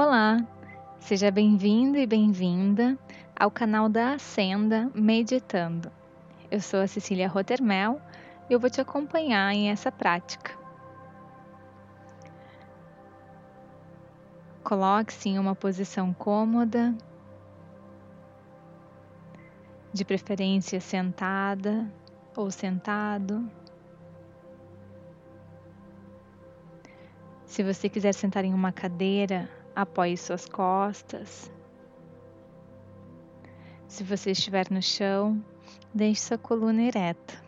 Olá, seja bem-vindo e bem-vinda ao canal da Ascenda Meditando. Eu sou a Cecília Rottermel e eu vou te acompanhar em essa prática. Coloque-se em uma posição cômoda, de preferência sentada ou sentado. Se você quiser sentar em uma cadeira, apoie suas costas. Se você estiver no chão, deixe sua coluna ereta.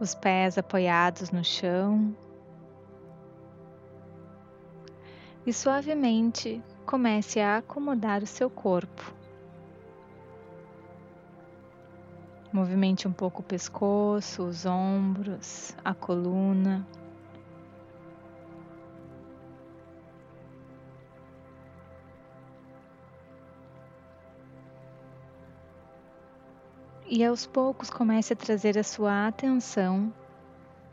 Os pés apoiados no chão. E suavemente comece a acomodar o seu corpo. Movimente um pouco o pescoço, os ombros, a coluna. E aos poucos comece a trazer a sua atenção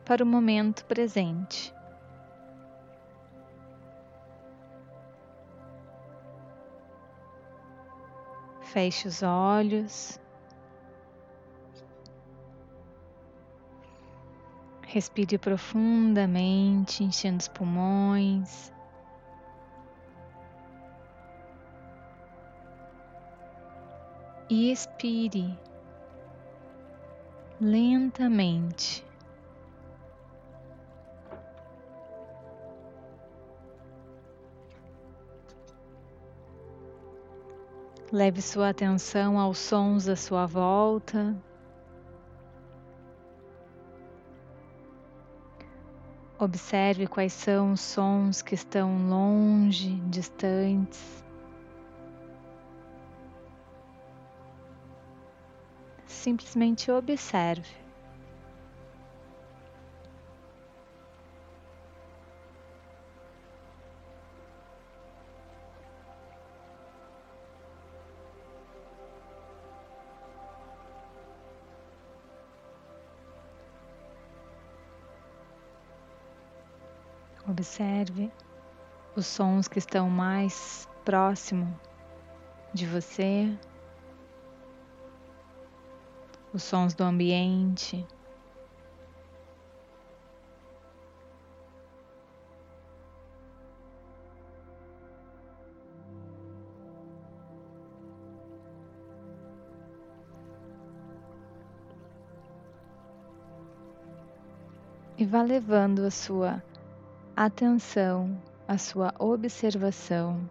para o momento presente. Feche os olhos. Respire profundamente, enchendo os pulmões. E expire lentamente. Leve sua atenção aos sons à sua volta. Observe quais são os sons que estão longe, distantes. Simplesmente observe. Observe os sons que estão mais próximo de você, os sons do ambiente. E vá levando a sua atenção, a sua observação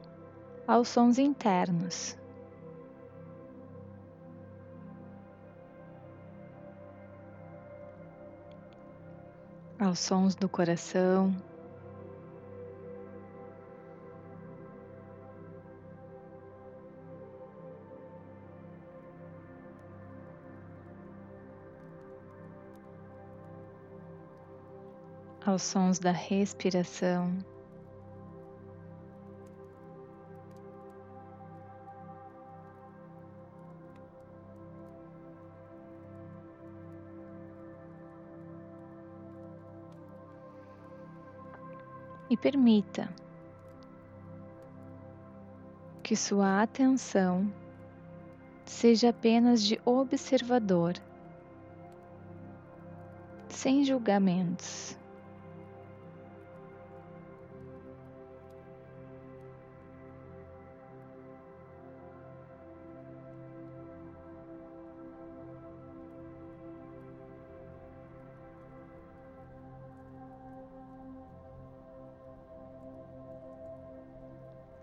aos sons internos. Aos sons do coração. Aos sons da respiração. E permita que sua atenção seja apenas de observador, sem julgamentos.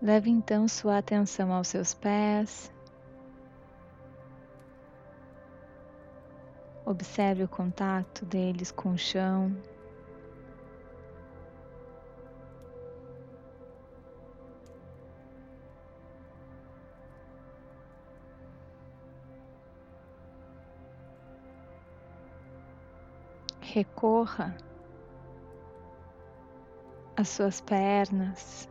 Leve então sua atenção aos seus pés. Observe o contato deles com o chão. Recorra às suas pernas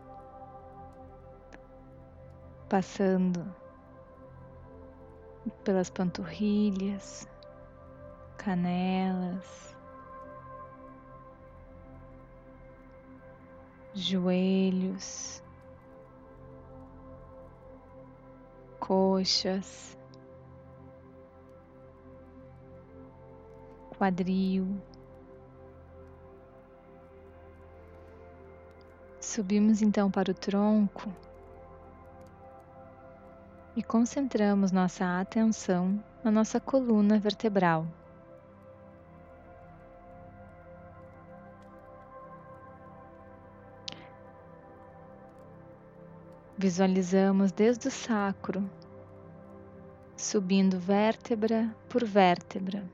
passando pelas panturrilhas, canelas, joelhos, coxas, quadril. Subimos então para o tronco e concentramos nossa atenção na nossa coluna vertebral. Visualizamos desde o sacro, subindo vértebra por vértebra,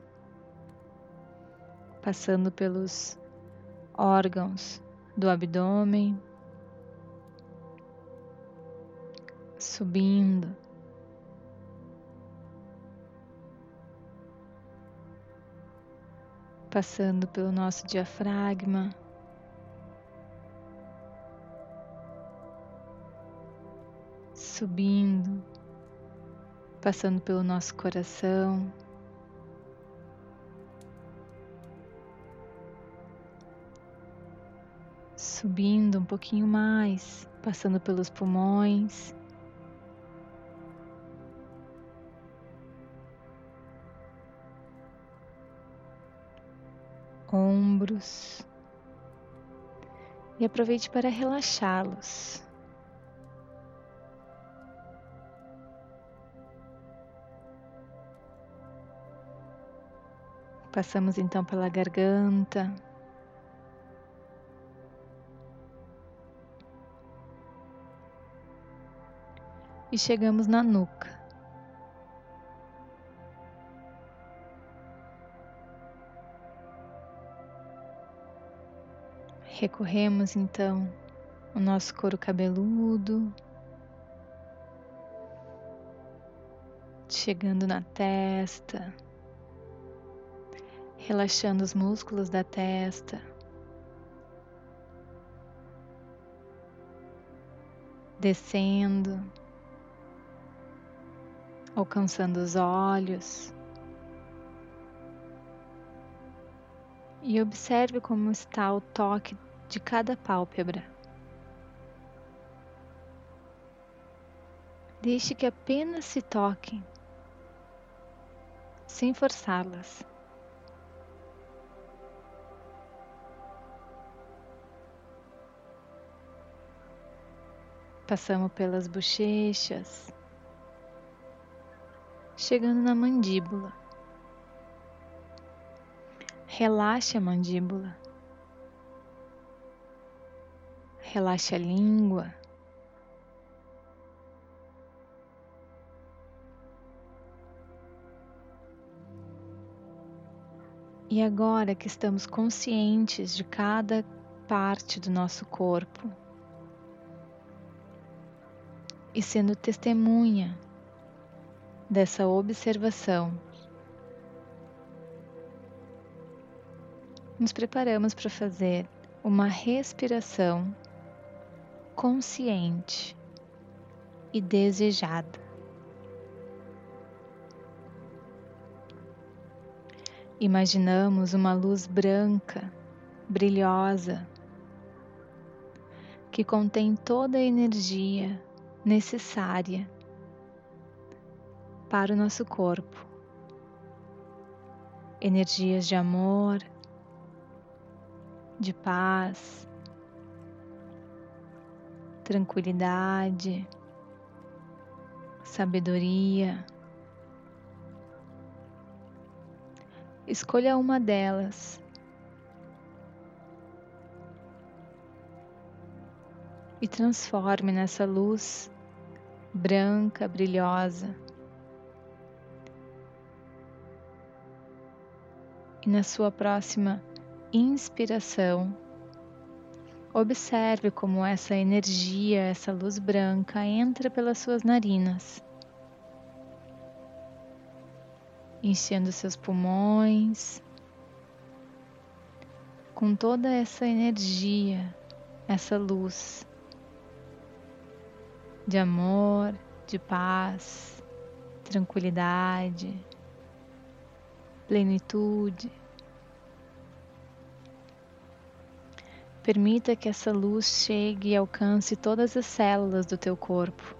passando pelos órgãos do abdômen, subindo, passando pelo nosso diafragma. Subindo, passando pelo nosso coração. subindo um pouquinho mais, passando pelos pulmões. Ombros. E aproveite para relaxá-los. Passamos então pela garganta. e chegamos na nuca. Recorremos então o nosso couro cabeludo, chegando na testa, relaxando os músculos da testa. Descendo alcançando os olhos. E observe como está o toque de cada pálpebra. Deixe que apenas se toquem, sem forçá-las. Passamos pelas bochechas, chegando na mandíbula. Relaxe a mandíbula. Relaxe a língua. E agora que estamos conscientes de cada parte do nosso corpo e sendo testemunha dessa observação. Nos preparamos para fazer uma respiração consciente e desejada. Imaginamos uma luz branca, brilhosa, que contém toda a energia necessária para o nosso corpo. Energias de amor, de paz, tranquilidade, sabedoria. Escolha uma delas e transforme nessa luz branca, brilhosa. e na sua próxima inspiração, observe como essa energia, essa luz branca entra pelas suas narinas, enchendo seus pulmões com toda essa energia, essa luz de amor, de paz, tranquilidade plenitude. Permita que essa luz chegue e alcance todas as células do teu corpo.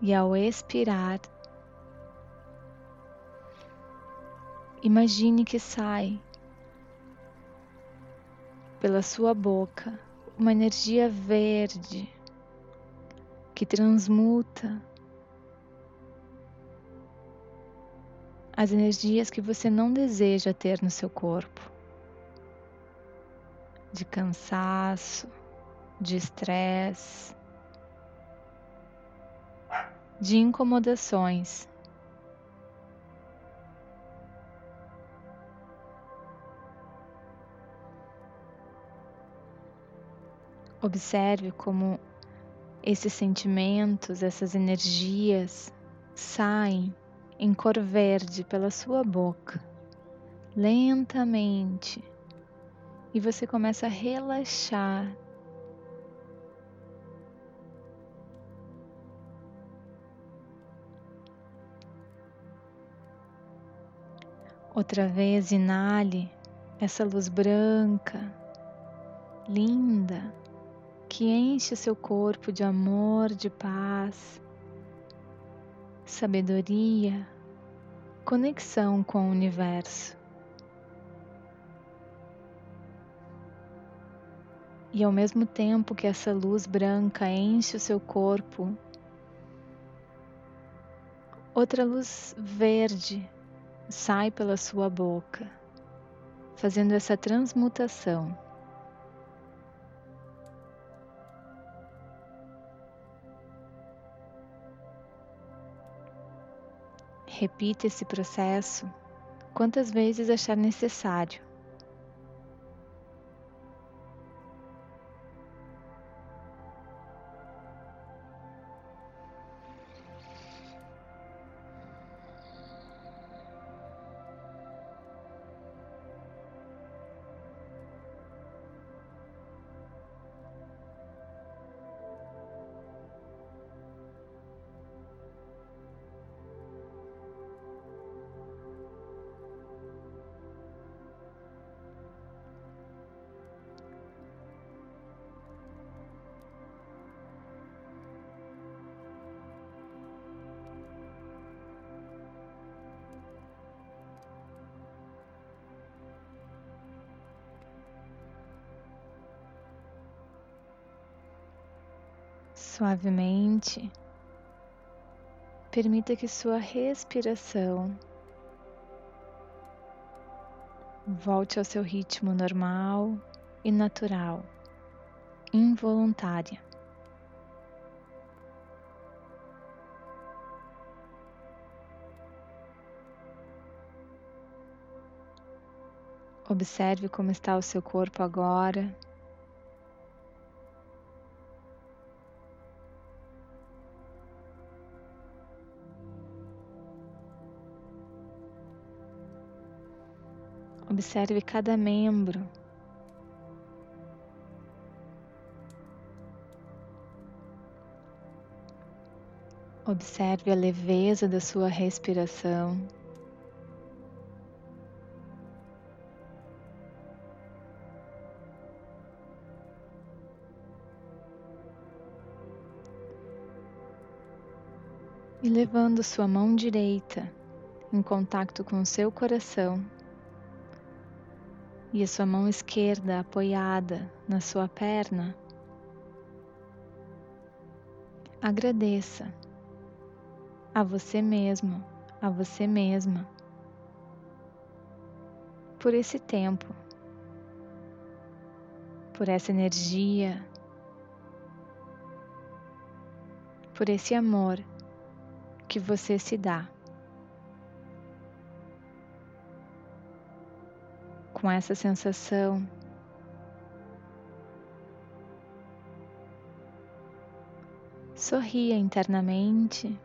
E ao expirar, imagine que sai pela sua boca uma energia verde que transmuta as energias que você não deseja ter no seu corpo de cansaço, de estresse, de incomodações. Observe como esses sentimentos, essas energias saem em cor verde pela sua boca, lentamente, e você começa a relaxar. Outra vez inale essa luz branca, linda, que enche o seu corpo de amor, de paz, sabedoria, conexão com o universo. E ao mesmo tempo que essa luz branca enche o seu corpo, outra luz verde sai pela sua boca, fazendo essa transmutação. Repita esse processo quantas vezes achar necessário. Suavemente, permita que sua respiração volte ao seu ritmo normal e natural, involuntária. Observe como está o seu corpo agora. Observe cada membro. Observe a leveza da sua respiração. E levando sua mão direita em contato com o seu coração, e a sua mão esquerda apoiada na sua perna, agradeça a você mesmo, a você mesma, por esse tempo, por essa energia, por esse amor que você se dá. com essa sensação. Sorria internamente.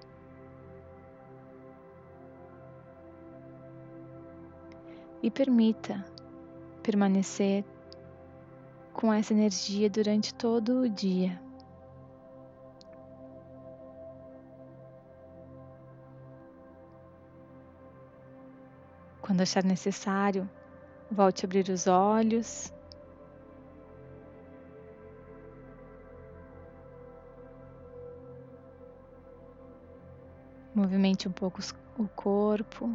E permita permanecer com essa energia durante todo o dia. Quando achar necessário, volte a abrir os olhos. Movimente um pouco o corpo.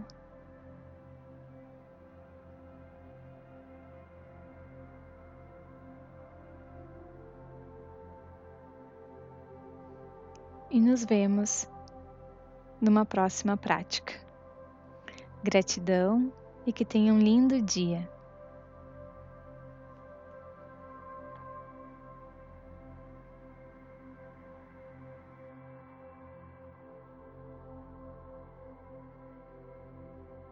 E nos vemos numa próxima prática. Gratidão e que tenha um lindo dia.